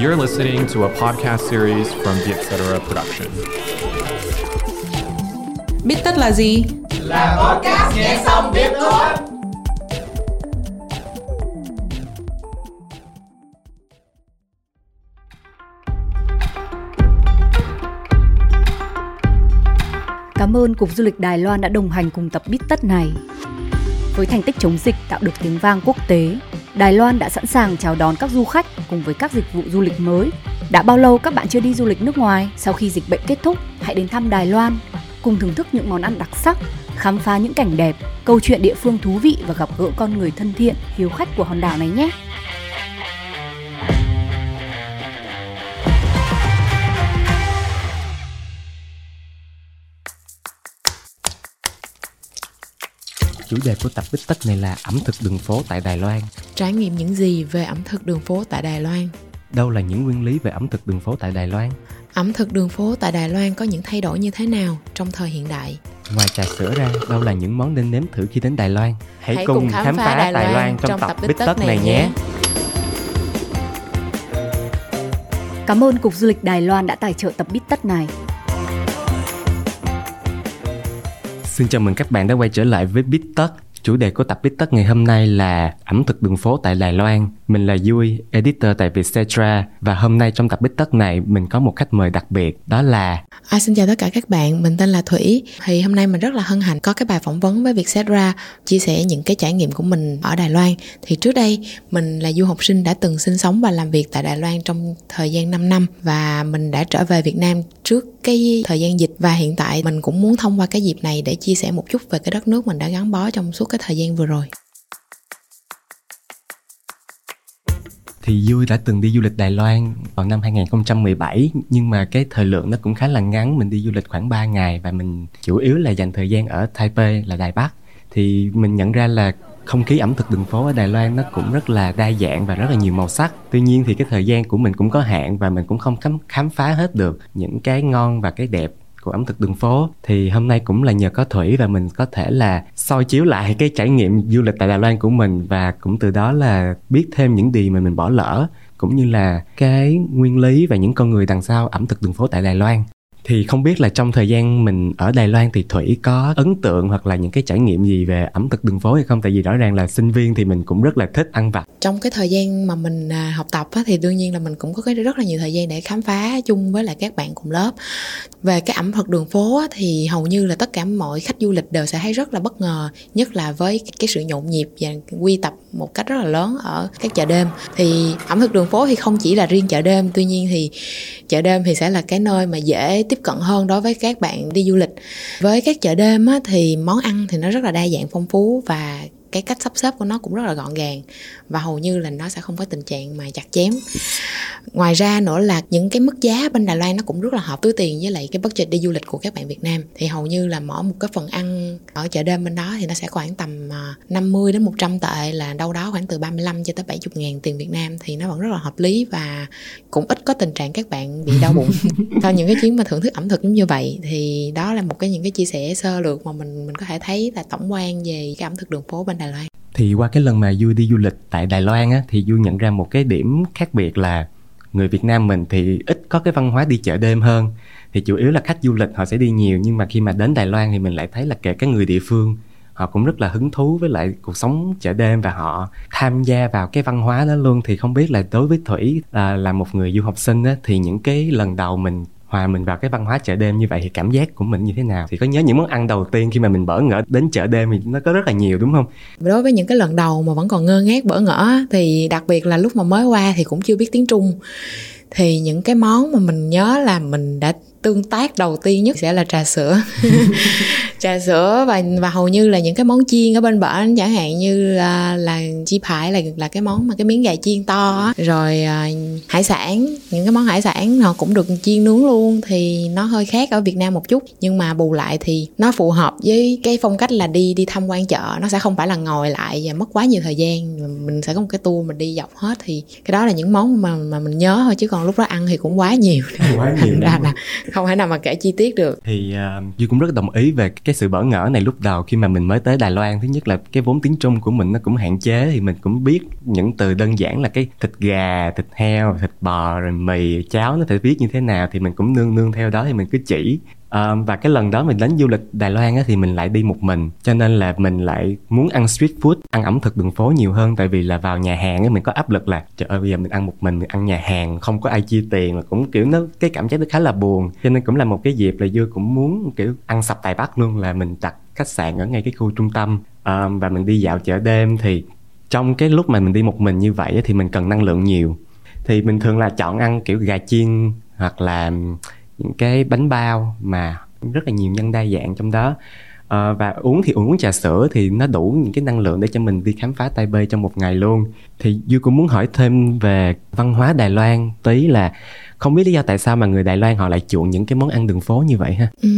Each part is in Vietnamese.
You're listening to a podcast series from the Etc. Production. Biết tất là gì? Là podcast nghe xong biết thôi. Cảm ơn Cục Du lịch Đài Loan đã đồng hành cùng tập Bít Tất này. Với thành tích chống dịch tạo được tiếng vang quốc tế, Đài Loan đã sẵn sàng chào đón các du khách cùng với các dịch vụ du lịch mới. Đã bao lâu các bạn chưa đi du lịch nước ngoài? Sau khi dịch bệnh kết thúc, hãy đến thăm Đài Loan, cùng thưởng thức những món ăn đặc sắc, khám phá những cảnh đẹp, câu chuyện địa phương thú vị và gặp gỡ con người thân thiện, hiếu khách của hòn đảo này nhé. Chủ đề của tập Bích Tất này là ẩm thực đường phố tại Đài Loan. Trải nghiệm những gì về ẩm thực đường phố tại Đài Loan? Đâu là những nguyên lý về ẩm thực đường phố tại Đài Loan? Ẩm thực đường phố tại Đài Loan có những thay đổi như thế nào trong thời hiện đại? Ngoài trà sữa ra, đâu là những món nên nếm thử khi đến Đài Loan? Hãy, Hãy cùng khám, khám phá Đài Loan, Đài Loan trong, trong tập Bích Tất này nhé. Cảm ơn Cục Du lịch Đài Loan đã tài trợ tập Bít Tất này. Xin chào mừng các bạn đã quay trở lại với Bít Tất. Chủ đề của tập Bít Tất ngày hôm nay là ẩm thực đường phố tại Đài Loan. Mình là vui editor tại Vietcetera và hôm nay trong tập bích Tất này mình có một khách mời đặc biệt đó là À, xin chào tất cả các bạn, mình tên là Thủy. Thì hôm nay mình rất là hân hạnh có cái bài phỏng vấn với Vietcetera chia sẻ những cái trải nghiệm của mình ở Đài Loan. Thì trước đây mình là du học sinh đã từng sinh sống và làm việc tại Đài Loan trong thời gian 5 năm và mình đã trở về Việt Nam trước cái thời gian dịch và hiện tại mình cũng muốn thông qua cái dịp này để chia sẻ một chút về cái đất nước mình đã gắn bó trong suốt cái thời gian vừa rồi. Thì vui đã từng đi du lịch Đài Loan vào năm 2017 nhưng mà cái thời lượng nó cũng khá là ngắn, mình đi du lịch khoảng 3 ngày và mình chủ yếu là dành thời gian ở Taipei là Đài Bắc thì mình nhận ra là không khí ẩm thực đường phố ở Đài Loan nó cũng rất là đa dạng và rất là nhiều màu sắc. Tuy nhiên thì cái thời gian của mình cũng có hạn và mình cũng không khám khám phá hết được những cái ngon và cái đẹp của ẩm thực đường phố. Thì hôm nay cũng là nhờ có thủy và mình có thể là soi chiếu lại cái trải nghiệm du lịch tại Đài Loan của mình và cũng từ đó là biết thêm những gì mà mình bỏ lỡ, cũng như là cái nguyên lý và những con người đằng sau ẩm thực đường phố tại Đài Loan thì không biết là trong thời gian mình ở Đài Loan thì Thủy có ấn tượng hoặc là những cái trải nghiệm gì về ẩm thực đường phố hay không? Tại vì rõ ràng là sinh viên thì mình cũng rất là thích ăn vặt. Trong cái thời gian mà mình à, học tập á, thì đương nhiên là mình cũng có cái rất là nhiều thời gian để khám phá chung với lại các bạn cùng lớp. Về cái ẩm thực đường phố á, thì hầu như là tất cả mọi khách du lịch đều sẽ thấy rất là bất ngờ, nhất là với cái sự nhộn nhịp và quy tập một cách rất là lớn ở các chợ đêm. Thì ẩm thực đường phố thì không chỉ là riêng chợ đêm, tuy nhiên thì chợ đêm thì sẽ là cái nơi mà dễ tiếp cận hơn đối với các bạn đi du lịch. Với các chợ đêm á, thì món ăn thì nó rất là đa dạng phong phú và cái cách sắp xếp của nó cũng rất là gọn gàng và hầu như là nó sẽ không có tình trạng mà chặt chém. Ngoài ra nữa là những cái mức giá bên Đài Loan nó cũng rất là hợp túi tiền với lại cái budget đi du lịch của các bạn Việt Nam. Thì hầu như là mỗi một cái phần ăn ở chợ đêm bên đó thì nó sẽ khoảng tầm 50 à, đến 100 tệ là đâu đó khoảng từ 35 cho tới 70 ngàn tiền Việt Nam. Thì nó vẫn rất là hợp lý và cũng ít có tình trạng các bạn bị đau bụng. Sau những cái chuyến mà thưởng thức ẩm thực như vậy thì đó là một cái những cái chia sẻ sơ lược mà mình mình có thể thấy là tổng quan về cái ẩm thực đường phố bên Đài Loan. Thì qua cái lần mà Du đi du lịch tại Đài Loan á thì Du nhận ra một cái điểm khác biệt là người Việt Nam mình thì ít có cái văn hóa đi chợ đêm hơn. Thì chủ yếu là khách du lịch họ sẽ đi nhiều nhưng mà khi mà đến Đài Loan thì mình lại thấy là kể cả người địa phương họ cũng rất là hứng thú với lại cuộc sống chợ đêm và họ tham gia vào cái văn hóa đó luôn. Thì không biết là đối với thủy là là một người du học sinh á, thì những cái lần đầu mình hòa mình vào cái văn hóa chợ đêm như vậy thì cảm giác của mình như thế nào? Thì có nhớ những món ăn đầu tiên khi mà mình bỡ ngỡ đến chợ đêm thì nó có rất là nhiều, đúng không? Đối với những cái lần đầu mà vẫn còn ngơ ngác, bỡ ngỡ thì đặc biệt là lúc mà mới qua thì cũng chưa biết tiếng trung. Thì những cái món mà mình nhớ là mình đã tương tác đầu tiên nhất sẽ là trà sữa. Trà sữa và và hầu như là những cái món chiên ở bên bển chẳng hạn như là, là chi phải là là cái món mà cái miếng gà chiên to á. Rồi à, hải sản những cái món hải sản họ cũng được chiên nướng luôn thì nó hơi khác ở Việt Nam một chút. Nhưng mà bù lại thì nó phù hợp với cái phong cách là đi đi tham quan chợ. Nó sẽ không phải là ngồi lại và mất quá nhiều thời gian. Mình sẽ có một cái tour mình đi dọc hết thì cái đó là những món mà mà mình nhớ thôi chứ còn lúc đó ăn thì cũng quá nhiều. Quá nhiều thành ra là không thể nào mà kể chi tiết được. Thì uh, duy cũng rất đồng ý về cái sự bỡ ngỡ này lúc đầu khi mà mình mới tới đài loan. Thứ nhất là cái vốn tiếng trung của mình nó cũng hạn chế thì mình cũng biết những từ đơn giản là cái thịt gà thịt heo thịt bò rồi mì cháo nó phải viết như thế nào thì mình cũng nương nương theo đó thì mình cứ chỉ. À, và cái lần đó mình đến du lịch Đài Loan á, thì mình lại đi một mình cho nên là mình lại muốn ăn street food ăn ẩm thực đường phố nhiều hơn tại vì là vào nhà hàng á, mình có áp lực là trời ơi bây giờ mình ăn một mình mình ăn nhà hàng không có ai chia tiền. Mà cũng kiểu nó cái cảm giác nó khá là buồn. Cho nên cũng là một cái dịp là dư cũng muốn kiểu ăn sập tài bắc luôn là mình đặt khách sạn ở ngay cái khu trung tâm. À, và mình đi dạo chợ đêm thì trong cái lúc mà mình đi một mình như vậy á, thì mình cần năng lượng nhiều. Thì mình thường là chọn ăn kiểu gà chiên hoặc là những cái bánh bao mà rất là nhiều nhân đa dạng trong đó. À, và uống thì uống trà sữa thì nó đủ những cái năng lượng để cho mình đi khám phá Taipei trong một ngày luôn. Thì Du cũng muốn hỏi thêm về văn hóa Đài Loan tí là không biết lý do tại sao mà người Đài Loan họ lại chuộng những cái món ăn đường phố như vậy ha? Ừ,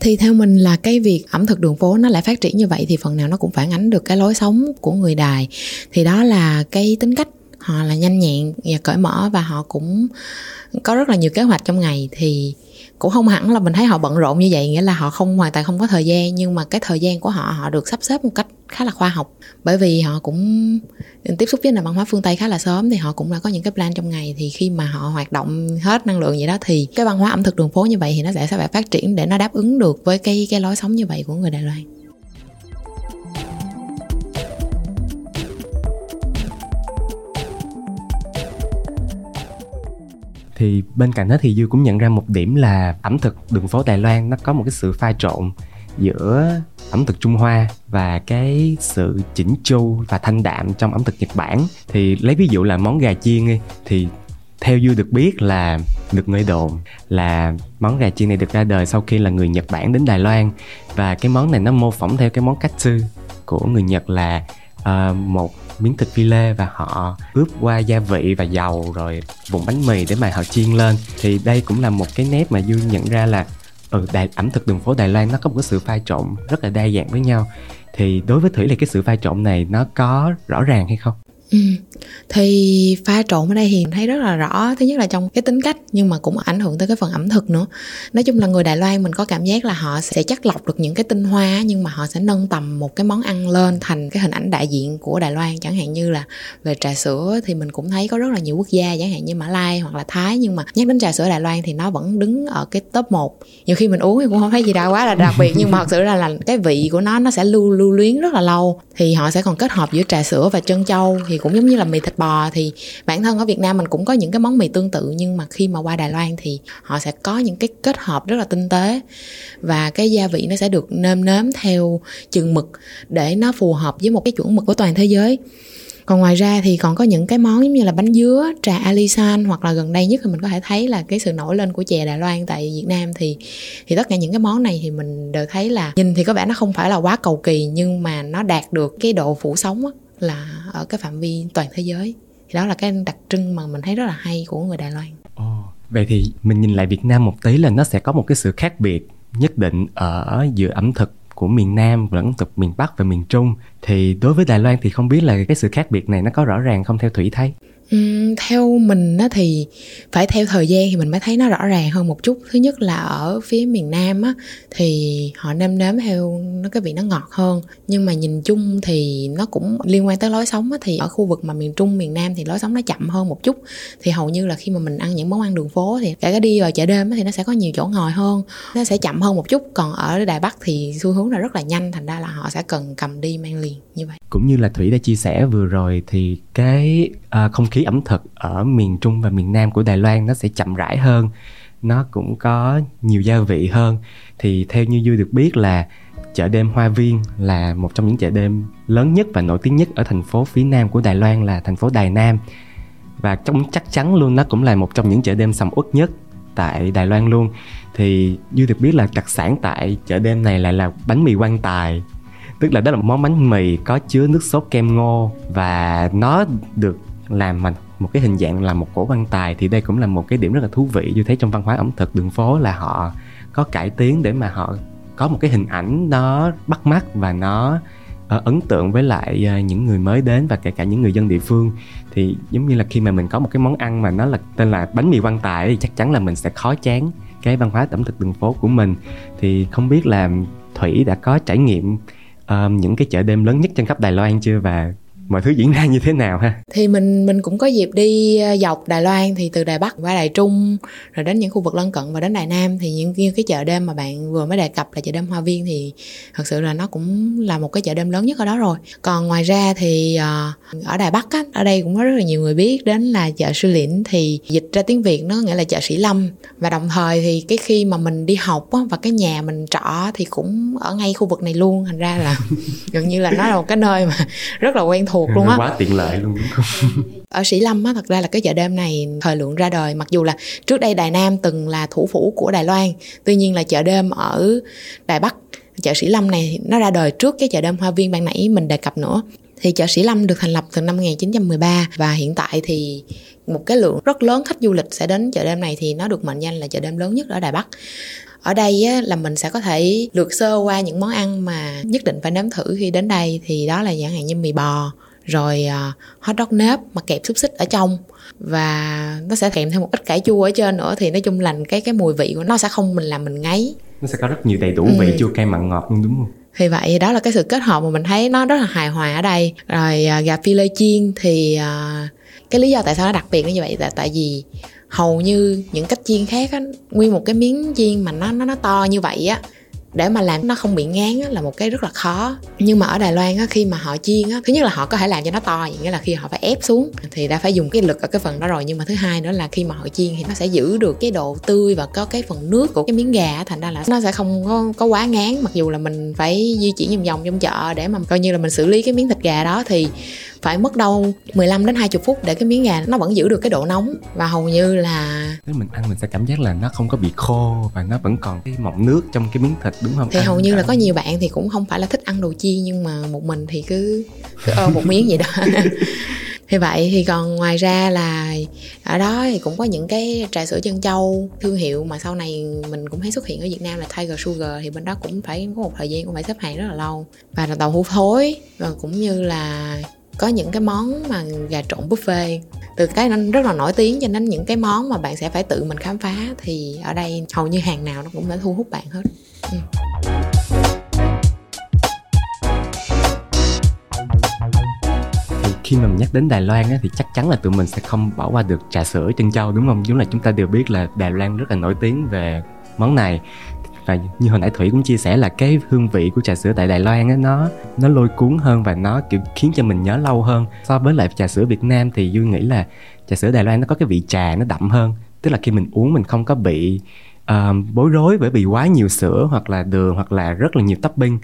thì theo mình là cái việc ẩm thực đường phố nó lại phát triển như vậy thì phần nào nó cũng phản ánh được cái lối sống của người Đài. Thì đó là cái tính cách họ là nhanh nhẹn và cởi mở và họ cũng có rất là nhiều kế hoạch trong ngày thì cũng không hẳn là mình thấy họ bận rộn như vậy, nghĩa là họ không, hoàn toàn không có thời gian. Nhưng mà cái thời gian của họ họ được sắp xếp một cách khá là khoa học. Bởi vì họ cũng tiếp xúc với nền văn hóa phương tây khá là sớm thì họ cũng đã có những cái plan trong ngày. Thì khi mà họ hoạt động hết năng lượng vậy đó thì cái văn hóa ẩm thực đường phố như vậy thì nó sẽ sẽ phải phát triển để nó đáp ứng được với cái cái lối sống như vậy của người đài loan. Thì bên cạnh đó thì dư cũng nhận ra một điểm là ẩm thực đường phố đài loan nó có một cái sự pha trộn giữa ẩm thực Trung Hoa và cái sự chỉnh chu và thanh đạm trong ẩm thực Nhật Bản. Thì lấy ví dụ là món gà chiên đi thì theo dư được biết là được người đồn là món gà chiên này được ra đời sau khi là người Nhật Bản đến Đài Loan. Và cái món này nó mô phỏng theo cái món katsu của người Nhật là uh, một miếng thịt file lê và họ ướp qua gia vị và dầu rồi vụn bánh mì để mà họ chiên lên. Thì đây cũng là một cái nét mà du nhận ra là ừ, đài, ẩm thực đường phố Đài Loan nó có một cái sự pha trộn rất là đa dạng với nhau. Thì đối với thủy là cái sự pha trộn này nó có rõ ràng hay không? Ừ. Thì pha trộn ở đây thì thấy rất là rõ. Thứ nhất là trong cái tính cách Nhưng mà cũng ảnh hưởng tới cái phần ẩm thực nữa. Nói chung là người Đài Loan mình có cảm giác là họ sẽ chắc lọc được những cái tinh hoa Nhưng mà họ sẽ nâng tầm một cái món ăn lên Thành cái hình ảnh đại diện của Đài Loan. Chẳng hạn như là về trà sữa Thì mình cũng thấy có rất là nhiều quốc gia Chẳng hạn như Mã Lai hoặc là Thái Nhưng mà nhắc đến trà sữa Đài Loan thì nó vẫn đứng ở cái top 1 Nhiều khi mình uống thì cũng không thấy gì đâu quá là đặc biệt. Nhưng mà thật sự là, là cái vị của nó Nó sẽ lưu lưu luyến rất là lâu. Thì họ sẽ còn kết hợp giữa trà sữa và trân châu Thì cũng giống như là mì thịt bò thì bản thân ở Việt Nam mình cũng có những cái món mì tương tự nhưng mà khi mà qua Đài Loan thì họ sẽ có những cái kết hợp rất là tinh tế và cái gia vị nó sẽ được nêm nếm theo chừng mực để nó phù hợp với một cái chuẩn mực của toàn thế giới. Còn ngoài ra thì còn có những cái món giống như là bánh dứa trà alisan hoặc là gần đây nhất thì mình có thể thấy là cái sự nổi lên của chè đài loan tại việt nam thì thì tất cả những cái món này thì mình đều thấy là nhìn thì có vẻ nó không phải là quá cầu kỳ nhưng mà nó đạt được cái độ phủ sóng á, là ở cái phạm vi toàn thế giới thì đó là cái đặc trưng mà mình thấy rất là hay của người Đài Loan. Ồ, vậy thì mình nhìn lại Việt Nam một tí là nó sẽ có một cái sự khác biệt nhất định ở giữa ẩm thực của miền Nam và ẩm thực miền Bắc và miền Trung thì đối với Đài Loan thì không biết là cái sự khác biệt này nó có rõ ràng không theo Thủy thấy? Uhm, ừ, theo mình á thì phải theo thời gian thì mình mới thấy nó rõ ràng hơn một chút. Thứ nhất là ở phía miền nam á thì họ nêm nếm theo nó cái vị nó ngọt hơn. Nhưng mà nhìn chung thì nó cũng liên quan tới lối sống á thì ở khu vực mà miền trung miền nam thì lối sống nó chậm hơn một chút. Thì hầu như là khi mà mình ăn những món ăn đường phố thì cả cái đi vào chợ đêm á thì nó sẽ có nhiều chỗ ngồi hơn nó sẽ chậm hơn một chút. Còn ở đài bắc thì xu hướng là rất là nhanh thành ra là họ sẽ cần cầm đi mang liền như vậy. Cũng như là thủy đã chia sẻ vừa rồi thì cái uh, không khí ẩm thực ở miền Trung và miền Nam của Đài Loan nó sẽ chậm rãi hơn nó cũng có nhiều gia vị hơn. Thì theo như du được biết là chợ đêm Hoa Viên là một trong những chợ đêm lớn nhất và nổi tiếng nhất ở thành phố phía nam của Đài Loan là thành phố Đài Nam. Và trong chắc chắn luôn nó cũng là một trong những chợ đêm sầm uất nhất tại Đài Loan luôn. Thì như được biết là đặc sản tại chợ đêm này lại là bánh mì quan tài tức là đó là món bánh mì có chứa nước sốt kem ngô và nó được làm thành một cái hình dạng là một cổ quan tài. Thì đây cũng là một cái điểm rất là thú vị. Như thế trong văn hóa ẩm thực đường phố là họ có cải tiến để mà họ có một cái hình ảnh nó bắt mắt và nó uh, ấn tượng với lại uh, những người mới đến và kể cả những người dân địa phương. Thì giống như là khi mà mình có một cái món ăn mà nó là tên là bánh mì quan tài thì chắc chắn là mình sẽ khó chán cái văn hóa ẩm thực đường phố của mình. Thì không biết là thủy đã có trải nghiệm um, những cái chợ đêm lớn nhất trên khắp đài loan chưa? Và mọi thứ diễn ra như thế nào ha? Thì mình mình cũng có dịp đi ờ, dọc Đài Loan thì từ Đài Bắc qua Đài Trung rồi đến những khu vực lân cận và đến Đài Nam. Thì những như cái chợ đêm mà bạn vừa mới đề cập là chợ đêm Hoa Viên thì thật sự là nó cũng là một cái chợ đêm lớn nhất ở đó rồi. Còn ngoài ra thì ờ, ở Đài Bắc á, ở đây cũng có rất là nhiều người biết đến là chợ Sư Lĩnh. Thì dịch ra tiếng Việt nó nghĩa là chợ Sĩ Lâm. Và đồng thời thì cái khi mà mình đi học á, và cái nhà mình trọ thì cũng ở ngay khu vực này luôn. Thành ra là gần như là nó là một cái nơi mà rất là quen thuộc thuộc luôn á. quá tiện lợi luôn ở sĩ lâm á thật ra là cái chợ đêm này thời lượng ra đời mặc dù là trước đây đài nam từng là thủ phủ của đài loan tuy nhiên là chợ đêm ở đài bắc chợ sĩ lâm này nó ra đời trước cái chợ đêm hoa viên ban nãy mình đề cập nữa. Thì chợ Sĩ Lâm được thành lập từ năm 1913 và hiện tại thì một cái lượng rất lớn khách du lịch sẽ đến chợ đêm này thì nó được mệnh danh là chợ đêm lớn nhất ở Đài Bắc ở đây á, là mình sẽ có thể lược sơ qua những món ăn mà nhất định phải nếm thử khi đến đây. Thì đó là chẳng hạn như mì bò rồi uh, hot dog nếp mà kẹp xúc xích ở trong. Và nó sẽ kèm thêm một ít cải chua ở trên nữa. Thì nói chung là cái cái mùi vị của nó sẽ không mình làm mình ngấy. Nó sẽ có rất nhiều đầy đủ vị ừ. chua cay mặn ngọt luôn đúng không? Thì vậy đó là cái sự kết hợp mà mình thấy nó rất là hài hòa ở đây. Rồi uh, gà phi lê chiên thì uh, cái lý do tại sao nó đặc biệt như vậy là tại vì hầu như những cách chiên khác á nguyên một cái miếng chiên mà nó nó nó to như vậy á để mà làm nó không bị ngán á, là một cái rất là khó. Nhưng mà ở Đài Loan á, khi mà họ chiên á, thứ nhất là họ có thể làm cho nó to nghĩa là khi họ phải ép xuống thì đã phải dùng cái lực ở cái phần đó rồi. Nhưng mà thứ hai nữa là khi mà họ chiên thì nó sẽ giữ được cái độ tươi và có cái phần nước của cái miếng gà thành ra là nó sẽ không có, có quá ngán. Mặc dù là mình phải di chuyển vòng vòng trong chợ để mà coi như là mình xử lý cái miếng thịt gà đó thì phải mất đâu 15 đến 20 phút để cái miếng gà nó vẫn giữ được cái độ nóng. Và hầu như là nếu mình ăn mình sẽ cảm giác là nó không có bị khô và nó vẫn còn cái mọng nước trong cái miếng thịt đúng không? Thì ăn hầu như cả... là có nhiều bạn thì cũng không phải là thích ăn đồ chiên nhưng mà một mình thì cứ cứ ôm một miếng vậy đó. Thì vậy thì còn ngoài ra là ở đó thì cũng có những cái trà sữa chân châu thương hiệu mà sau này mình cũng thấy xuất hiện ở Việt Nam là Tiger Sugar thì bên đó cũng phải có một thời gian cũng phải xếp hàng rất là lâu. Và là tàu hũ thối và cũng như là có những cái món mà gà trộn buffet từ cái nó rất là nổi tiếng cho đến những cái món mà bạn sẽ phải tự mình khám phá thì ở đây hầu như hàng nào nó cũng phải thu hút bạn hết ừ. khi mà mình nhắc đến Đài Loan á, thì chắc chắn là tụi mình sẽ không bỏ qua được trà sữa trân châu đúng không? Giống là chúng ta đều biết là Đài Loan rất là nổi tiếng về món này và như hồi nãy thủy cũng chia sẻ là cái hương vị của trà sữa tại đài loan á nó nó lôi cuốn hơn và nó kiểu khiến cho mình nhớ lâu hơn. So với lại trà sữa việt nam thì duy nghĩ là trà sữa đài loan nó có cái vị trà nó đậm hơn. Tức là khi mình uống mình không có bị uh, bối rối bởi vì quá nhiều sữa hoặc là đường hoặc là rất là nhiều topping.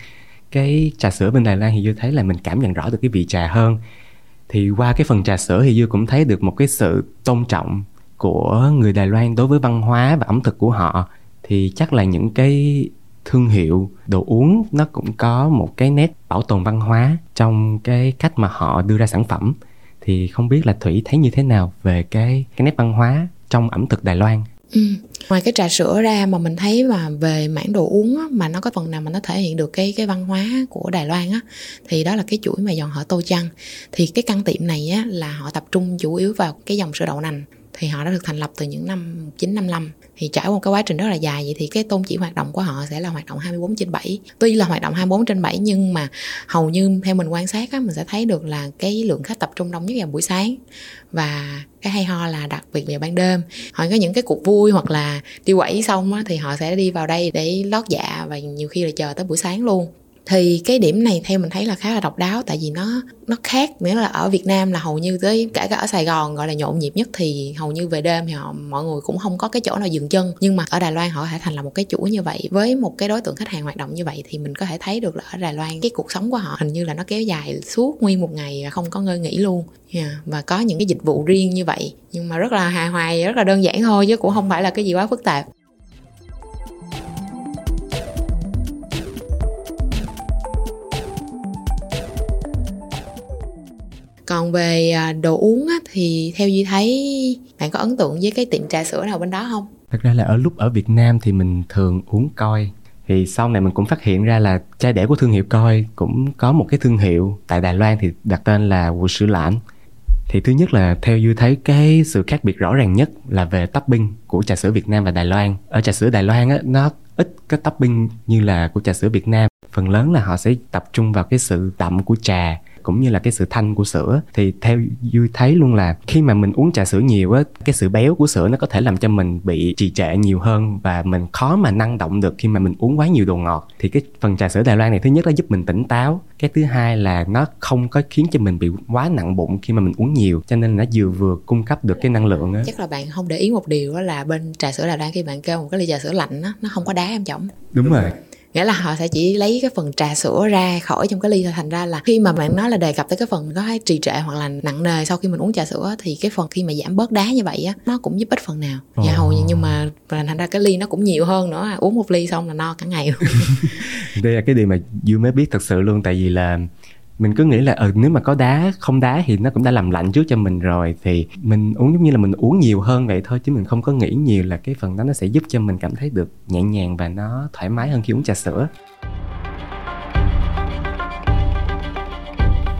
Cái trà sữa bên đài loan thì duy thấy là mình cảm nhận rõ được cái vị trà hơn. Thì qua cái phần trà sữa thì duy cũng thấy được một cái sự tôn trọng của người đài loan đối với văn hóa và ẩm thực của họ thì chắc là những cái thương hiệu đồ uống nó cũng có một cái nét bảo tồn văn hóa trong cái cách mà họ đưa ra sản phẩm thì không biết là thủy thấy như thế nào về cái cái nét văn hóa trong ẩm thực đài loan Ừ. Ngoài cái trà sữa ra mà mình thấy mà về mảng đồ uống á, mà nó có phần nào mà nó thể hiện được cái cái văn hóa của Đài Loan á thì đó là cái chuỗi mà dọn họ Tô Chăng. Thì cái căn tiệm này á là họ tập trung chủ yếu vào cái dòng sữa đậu nành thì họ đã được thành lập từ những năm 1955 thì trải qua một cái quá trình rất là dài. Vậy thì cái tôn chỉ hoạt động của họ sẽ là hoạt động 24 trên 7 tuy là hoạt động 24 trên 7 nhưng mà hầu như theo mình quan sát á, mình sẽ thấy được là cái lượng khách tập trung đông nhất vào buổi sáng. Và cái hay ho là đặc biệt vào ban đêm. Họ có những cái cuộc vui hoặc là đi quẩy xong á, thì họ sẽ đi vào đây để lót dạ và nhiều khi là chờ tới buổi sáng luôn thì cái điểm này theo mình thấy là khá là độc đáo, tại vì nó nó khác. Nghĩa là ở Việt Nam là hầu như tới cả cả ở Sài Gòn gọi là nhộn nhịp nhất thì hầu như về đêm thì họ, mọi người cũng không có cái chỗ nào dừng chân. Nhưng mà ở Đài Loan họ thể thành là một cái chuỗi như vậy với một cái đối tượng khách hàng hoạt động như vậy thì mình có thể thấy được là ở Đài Loan cái cuộc sống của họ hình như là nó kéo dài suốt nguyên một ngày không có ngơi nghỉ luôn. Yeah. và có những cái dịch vụ riêng như vậy. Nhưng mà rất là hài hòa rất là đơn giản thôi chứ cũng không phải là cái gì quá phức tạp. Còn về à, đồ uống á, thì theo Duy thấy bạn có ấn tượng với cái tiệm trà sữa nào bên đó không? Thật ra là ở lúc ở Việt Nam thì mình thường uống coi thì sau này mình cũng phát hiện ra là cha đẻ của thương hiệu coi cũng có một cái thương hiệu tại Đài Loan thì đặt tên là Vũ Sữa Lãn thì thứ nhất là theo như thấy cái sự khác biệt rõ ràng nhất là về topping của trà sữa Việt Nam và Đài Loan. Ở trà sữa Đài Loan á nó ít cái topping như là của trà sữa Việt Nam. Phần lớn là họ sẽ tập trung vào cái sự đậm của trà cũng như là cái sự thanh của sữa. Thì theo duy thấy luôn là khi mà mình uống trà sữa nhiều á cái sự béo của sữa nó có thể làm cho mình bị trì trệ nhiều hơn và mình khó mà năng động được khi mà mình uống quá nhiều đồ ngọt. Thì cái phần trà sữa Đài Loan này thứ nhất là giúp mình tỉnh táo cái thứ hai là nó không có khiến cho mình bị quá nặng bụng khi mà mình uống nhiều cho nên nó vừa vừa cung cấp được cái năng lượng á. Chắc là bạn không để ý một điều là bên trà sữa Đài Loan khi bạn kêu một cái ly trà sữa lạnh á nó không có đá em trọng đúng rồi nghĩa là họ sẽ chỉ lấy cái phần trà sữa ra khỏi trong cái ly thôi. Thành ra là khi mà bạn nói là đề cập tới cái phần có trì trệ hoặc là nặng nề sau khi mình uống trà sữa thì cái phần khi mà giảm bớt đá như vậy á nó cũng giúp ích phần nào. Oh. và hầu như nhưng mà thành ra cái ly nó cũng nhiều hơn nữa. Uống một ly xong là no cả ngày đây là cái điều mà dư mới biết thật sự luôn. Tại vì là mình cứ nghĩ là ừ nếu mà có đá, không đá thì nó cũng đã làm lạnh trước cho mình rồi, thì mình uống giống như là mình uống nhiều hơn vậy thôi, chứ mình không có nghĩ nhiều là cái phần đó nó sẽ giúp cho mình cảm thấy được nhẹ nhàng và nó thoải mái hơn khi uống trà sữa.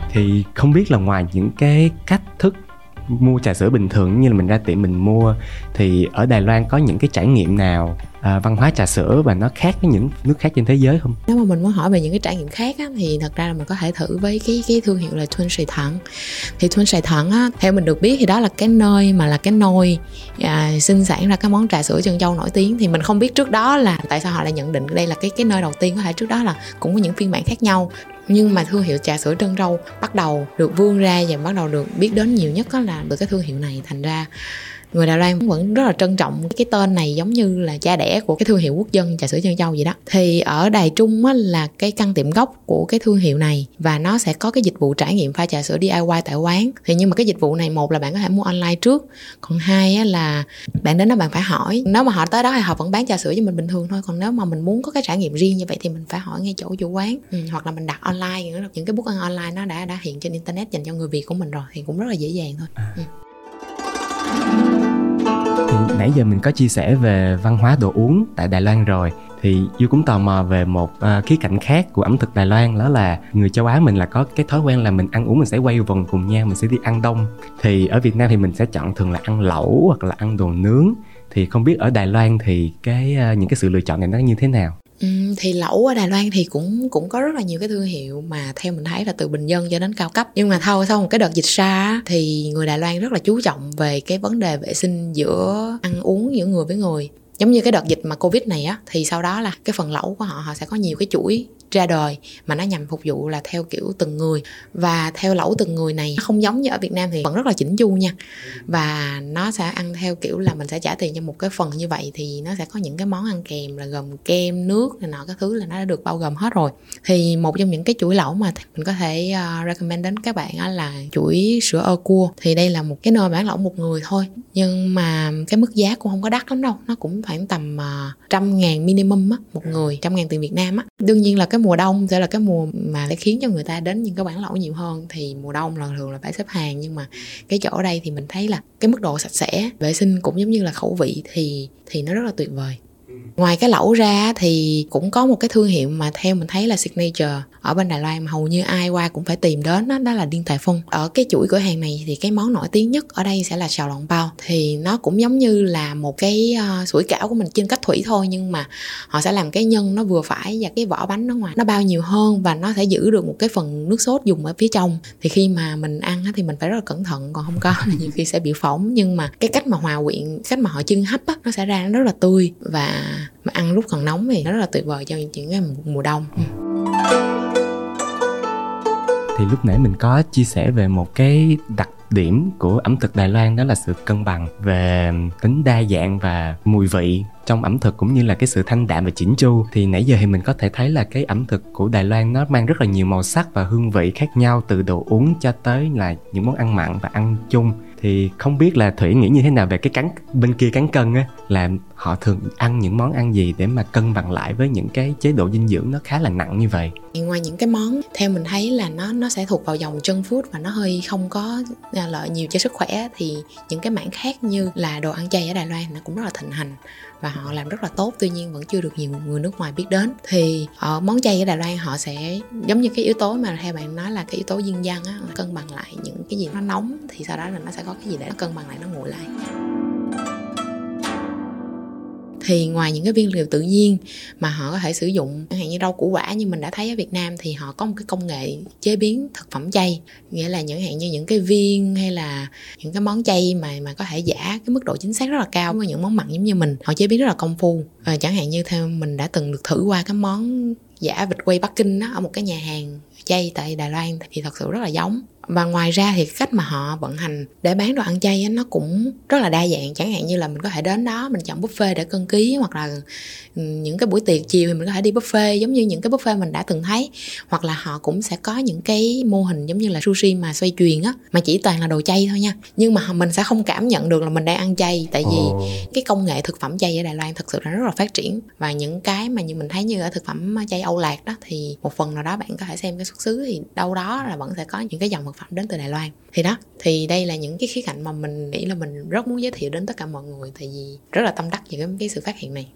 Thì không biết là ngoài những cái cách thức mua trà sữa bình thường như là mình ra tiệm mình mua thì ở Đài Loan có những cái trải nghiệm nào à, văn hóa trà sữa và nó khác với những nước khác trên thế giới không? Nếu mà mình muốn hỏi về những cái trải nghiệm khác á, thì thật ra là mình có thể thử với cái cái thương hiệu là Thuân Sài Thận. Thì Thuân Sài Thận á, theo mình được biết thì đó là cái nơi mà là cái nôi à, sinh sản ra cái món trà sữa chân châu nổi tiếng. Thì mình không biết trước đó là tại sao họ lại nhận định đây là cái cái nơi đầu tiên có thể trước đó là cũng có những phiên bản khác nhau nhưng mà thương hiệu trà sữa trân râu bắt đầu được vươn ra và bắt đầu được biết đến nhiều nhất đó là từ cái thương hiệu này. Thành ra người Đài Loan vẫn rất là trân trọng cái tên này giống như là cha đẻ của cái thương hiệu quốc dân trà sữa chân châu vậy đó. Thì ở Đài Trung á, là cái căn tiệm gốc của cái thương hiệu này và nó sẽ có cái dịch vụ trải nghiệm pha trà sữa DIY tại quán. Thì nhưng mà cái dịch vụ này một là bạn có thể mua online trước còn hai á, là bạn đến đó bạn phải hỏi. Nếu mà họ tới đó thì họ vẫn bán trà sữa cho mình bình thường thôi còn nếu mà mình muốn có cái trải nghiệm riêng như vậy thì mình phải hỏi ngay chỗ chủ quán. Ừ, hoặc là mình đặt online những cái bút ăn online nó đã đã hiện trên internet dành cho người việt của mình rồi thì cũng rất là dễ dàng thôi. Ừ. thì nãy giờ mình có chia sẻ về văn hóa đồ uống tại Đài Loan rồi thì Du cũng tò mò về một uh, khía cạnh khác của ẩm thực Đài Loan đó là người châu Á mình là có cái thói quen là mình ăn uống mình sẽ quay vòng cùng nhau mình sẽ đi ăn đông. Thì ở Việt Nam thì mình sẽ chọn thường là ăn lẩu hoặc là ăn đồ nướng. Thì không biết ở Đài Loan thì cái uh, những cái sự lựa chọn này nó như thế nào? Thì lẩu ở Đài Loan thì cũng cũng có rất là nhiều cái thương hiệu mà theo mình thấy là từ bình dân cho đến cao cấp. Nhưng mà thôi, sau một cái đợt dịch xa thì người Đài Loan rất là chú trọng về cái vấn đề vệ sinh giữa ăn uống giữa người với người giống như cái đợt dịch mà covid này á thì sau đó là cái phần lẩu của họ họ sẽ có nhiều cái chuỗi ra đời mà nó nhằm phục vụ là theo kiểu từng người. Và theo lẩu từng người này không giống như ở Việt Nam thì vẫn rất là chỉnh chu nha. Và nó sẽ ăn theo kiểu là mình sẽ trả tiền cho một cái phần như vậy thì nó sẽ có những cái món ăn kèm là gồm kem nước này nọ các thứ là nó đã được bao gồm hết rồi. Thì một trong những cái chuỗi lẩu mà mình có thể uh, recommend đến các bạn là chuỗi sữa ơ cua. Thì đây là một cái nơi bán lẩu một người thôi nhưng mà cái mức giá cũng không có đắt lắm đâu nó cũng khoảng tầm uh, trăm ngàn minimum á một người trăm ngàn tiền Việt Nam á. Đương nhiên là cái mùa đông sẽ là cái mùa mà để khiến cho người ta đến những cái quán lẩu nhiều hơn. Thì mùa đông là thường là phải xếp hàng nhưng mà cái chỗ ở đây thì mình thấy là cái mức độ sạch sẽ vệ sinh cũng giống như là khẩu vị thì thì nó rất là tuyệt vời ngoài cái lẩu ra thì cũng có một cái thương hiệu mà theo mình thấy là signature ở bên Đài Loan mà hầu như ai qua cũng phải tìm đến đó, đó là Điên Tài Phong. Ở cái chuỗi cửa hàng này thì cái món nổi tiếng nhất ở đây sẽ là xào lòng bao. Thì nó cũng giống như là một cái uh, sủi cảo của mình trên cách thủy thôi nhưng mà họ sẽ làm cái nhân nó vừa phải và cái vỏ bánh nó ngoài. Nó bao nhiều hơn và nó sẽ giữ được một cái phần nước sốt dùng ở phía trong. Thì khi mà mình ăn thì mình phải rất là cẩn thận còn không có nhiều khi sẽ bị phỏng. Nhưng mà cái cách mà hòa quyện cách mà họ chưng hấp á nó sẽ ra nó rất là tươi và mà ăn lúc còn nóng thì nó rất là tuyệt vời cho những cái mùa đông. Ừ. Thì lúc nãy mình có chia sẻ về một cái đặc điểm của ẩm thực Đài Loan, đó là sự cân bằng về tính đa dạng và mùi vị trong ẩm thực, cũng như là cái sự thanh đạm và chỉnh chu. Thì nãy giờ thì mình có thể thấy là cái ẩm thực của Đài Loan nó mang rất là nhiều màu sắc và hương vị khác nhau, từ đồ uống cho tới là những món ăn mặn và ăn chung thì không biết là thủy nghĩ như thế nào về cái cắn bên kia cán cân á, là họ thường ăn những món ăn gì để mà cân bằng lại với những cái chế độ dinh dưỡng nó khá là nặng như vậy? Ngoài những cái món, theo mình thấy là nó nó sẽ thuộc vào dòng chân food và nó hơi không có à, lợi nhiều cho sức khỏe, thì những cái mảng khác như là đồ ăn chay ở Đài Loan nó cũng rất là thịnh hành và họ làm rất là tốt, tuy nhiên vẫn chưa được nhiều người nước ngoài biết đến. Thì ở món chay ở Đài Loan họ sẽ giống như cái yếu tố mà theo bạn nói là cái yếu tố dinh dân á, cân bằng lại những cái gì nó nóng thì sau đó là nó sẽ có cái gì để nó cân bằng lại, nó nguội lại thì ngoài những cái viên liệu tự nhiên mà họ có thể sử dụng chẳng hạn như rau củ quả như mình đã thấy ở Việt Nam thì họ có một cái công nghệ chế biến thực phẩm chay. Nghĩa là những hạn như những cái viên hay là những cái món chay mà mà có thể giả cái mức độ chính xác rất là cao. Với những món mặn giống như mình họ chế biến rất là công phu. À, chẳng hạn như theo mình đã từng được thử qua cái món giả vịt quay Bắc Kinh đó ở một cái nhà hàng chay tại Đài Loan thì thật sự rất là giống và ngoài ra thì cách mà họ vận hành để bán đồ ăn chay nó cũng rất là đa dạng. Chẳng hạn như là mình có thể đến đó mình chọn buffet để cân ký hoặc là ừ, những cái buổi tiệc chiều thì mình có thể đi buffet giống như những cái buffet mình đã từng thấy. Hoặc là họ cũng sẽ có những cái mô hình giống như là sushi mà xoay chuyền á mà chỉ toàn là đồ chay thôi nha. Nhưng mà mình sẽ không cảm nhận được là mình đang ăn chay tại vì oh. cái công nghệ thực phẩm chay ở Đài Loan thực sự là rất là phát triển. Và những cái mà như mình thấy như ở thực phẩm chay Âu Lạc đó thì một phần nào đó bạn có thể xem cái xuất xứ thì đâu đó là vẫn sẽ có những cái dòng thực phẩm đến từ Đài Loan. Thì đó thì đây là những cái khía cạnh mà mình nghĩ là mình rất muốn giới thiệu đến tất cả mọi người tại vì rất là tâm đắc về cái, cái sự phát hiện này.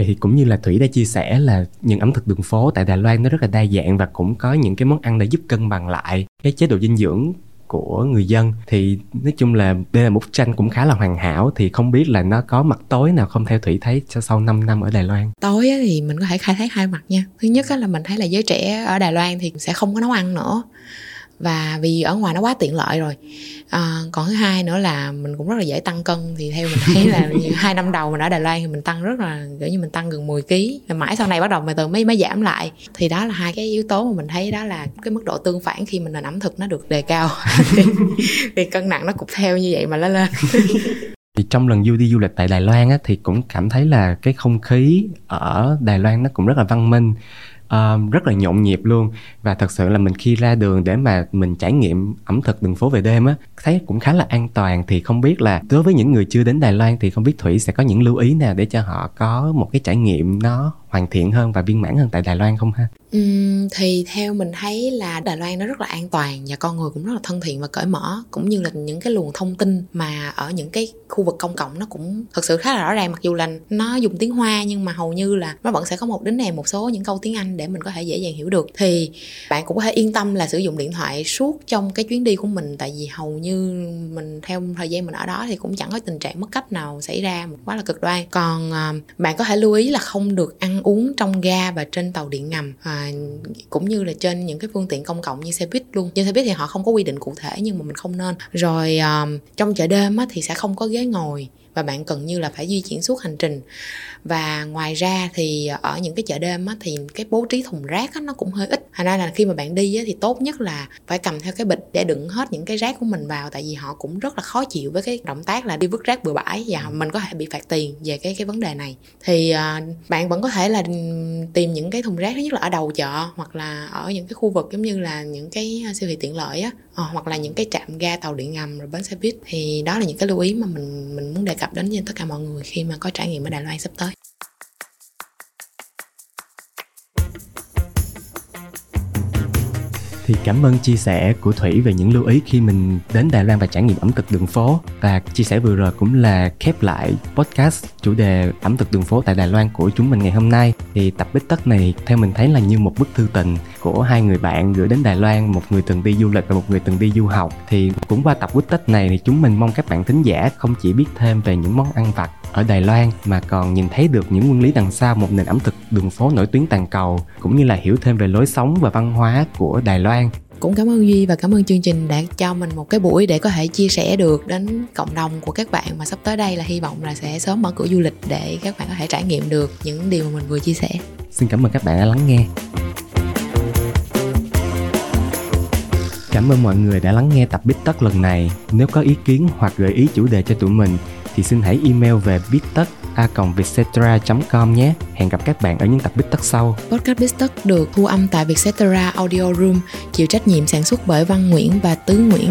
Vậy thì cũng như là Thủy đã chia sẻ là những ẩm thực đường phố tại Đài Loan nó rất là đa dạng và cũng có những cái món ăn để giúp cân bằng lại cái chế độ dinh dưỡng của người dân. Thì nói chung là đây là một bức tranh cũng khá là hoàn hảo. Thì không biết là nó có mặt tối nào không theo thủy thấy cho sau 5 năm ở Đài Loan? Tối thì mình có thể khai thác hai mặt nha. Thứ nhất là mình thấy là giới trẻ ở Đài Loan thì sẽ không có nấu ăn nữa và vì ở ngoài nó quá tiện lợi rồi. À, còn thứ hai nữa là mình cũng rất là dễ tăng cân thì theo mình thấy là hai năm đầu mình ở Đài Loan thì mình tăng rất là kiểu như mình tăng gần 10 kg rồi mãi sau này bắt đầu mà từ mới mới giảm lại. Thì đó là hai cái yếu tố mà mình thấy đó là cái mức độ tương phản khi mình nền ẩm thực nó được đề cao. Thì, thì cân nặng nó cũng theo như vậy mà nó lên. Thì trong lần du đi du lịch tại Đài Loan á, thì cũng cảm thấy là cái không khí ở Đài Loan nó cũng rất là văn minh uh, rất là nhộn nhịp luôn. Và thật sự là mình khi ra đường để mà mình trải nghiệm ẩm thực đường phố về đêm á thấy cũng khá là an toàn. Thì không biết là đối với những người chưa đến Đài Loan thì không biết Thủy sẽ có những lưu ý nào để cho họ có một cái trải nghiệm nó hoàn thiện hơn và viên mãn hơn tại Đài Loan không ha? Uhm, thì theo mình thấy là Đài Loan nó rất là an toàn và con người cũng rất là thân thiện và cởi mở cũng như là những cái luồng thông tin mà ở những cái khu vực công cộng nó cũng thực sự khá là rõ ràng. Mặc dù là nó dùng tiếng Hoa nhưng mà hầu như là nó vẫn sẽ có một đến nèm một số những câu tiếng Anh để mình có thể dễ dàng hiểu được. Thì bạn cũng có thể yên tâm là sử dụng điện thoại suốt trong cái chuyến đi của mình tại vì hầu như mình theo thời gian mình ở đó thì cũng chẳng có tình trạng mất cách nào xảy ra quá là cực đoan. Còn uh, bạn có thể lưu ý là không được ăn uống trong ga và trên tàu điện ngầm à, cũng như là trên những cái phương tiện công cộng như xe buýt luôn. Nhưng xe buýt thì họ không có quy định cụ thể nhưng mà mình không nên. Rồi um, trong chợ đêm á, thì sẽ không có ghế ngồi và bạn cần như là phải di chuyển suốt hành trình. Và ngoài ra thì ở những cái chợ đêm á, thì cái bố trí thùng rác á, nó cũng hơi ít. Thành ra là khi mà bạn đi á, thì tốt nhất là phải cầm theo cái bịch để đựng hết những cái rác của mình vào tại vì họ cũng rất là khó chịu với cái động tác là đi vứt rác bừa bãi và mình có thể bị phạt tiền về cái cái vấn đề này. Thì uh, bạn vẫn có thể là tìm những cái thùng rác thứ nhất là ở đầu chợ hoặc là ở những cái khu vực giống như là những cái siêu thị tiện lợi á à, hoặc là những cái trạm ga tàu điện ngầm rồi bến xe buýt thì đó là những cái lưu ý mà mình mình muốn đề cập đến với tất cả mọi người khi mà có trải nghiệm ở Đài Loan sắp tới. Thì cảm ơn chia sẻ của Thủy về những lưu ý khi mình đến Đài Loan và trải nghiệm ẩm thực đường phố. Và chia sẻ vừa rồi cũng là khép lại podcast chủ đề ẩm thực đường phố tại Đài Loan của chúng mình ngày hôm nay. Thì tập bích tất này theo mình thấy là như một bức thư tình của hai người bạn gửi đến Đài Loan, một người từng đi du lịch và một người từng đi du học. Thì cũng qua tập bích tất này thì chúng mình mong các bạn thính giả không chỉ biết thêm về những món ăn vặt ở Đài Loan mà còn nhìn thấy được những nguyên lý đằng sau một nền ẩm thực đường phố nổi tiếng toàn cầu cũng như là hiểu thêm về lối sống và văn hóa của Đài Loan. Cũng cảm ơn duy và cảm ơn chương trình đã cho mình một cái buổi để có thể chia sẻ được đến cộng đồng của các bạn mà sắp tới đây là hy vọng là sẽ sớm mở cửa du lịch để các bạn có thể trải nghiệm được những điều mà mình vừa chia sẻ. Xin cảm ơn các bạn đã lắng nghe. Cảm ơn mọi người đã lắng nghe tập Bít Tất lần này. Nếu có ý kiến hoặc gợi ý chủ đề cho tụi mình, thì xin hãy email về bittất a com nhé. Hẹn gặp các bạn ở những tập Bít sau. Podcast Bít được thu âm tại Vietcetera Audio Room, chịu trách nhiệm sản xuất bởi Văn Nguyễn và Tứ Nguyễn.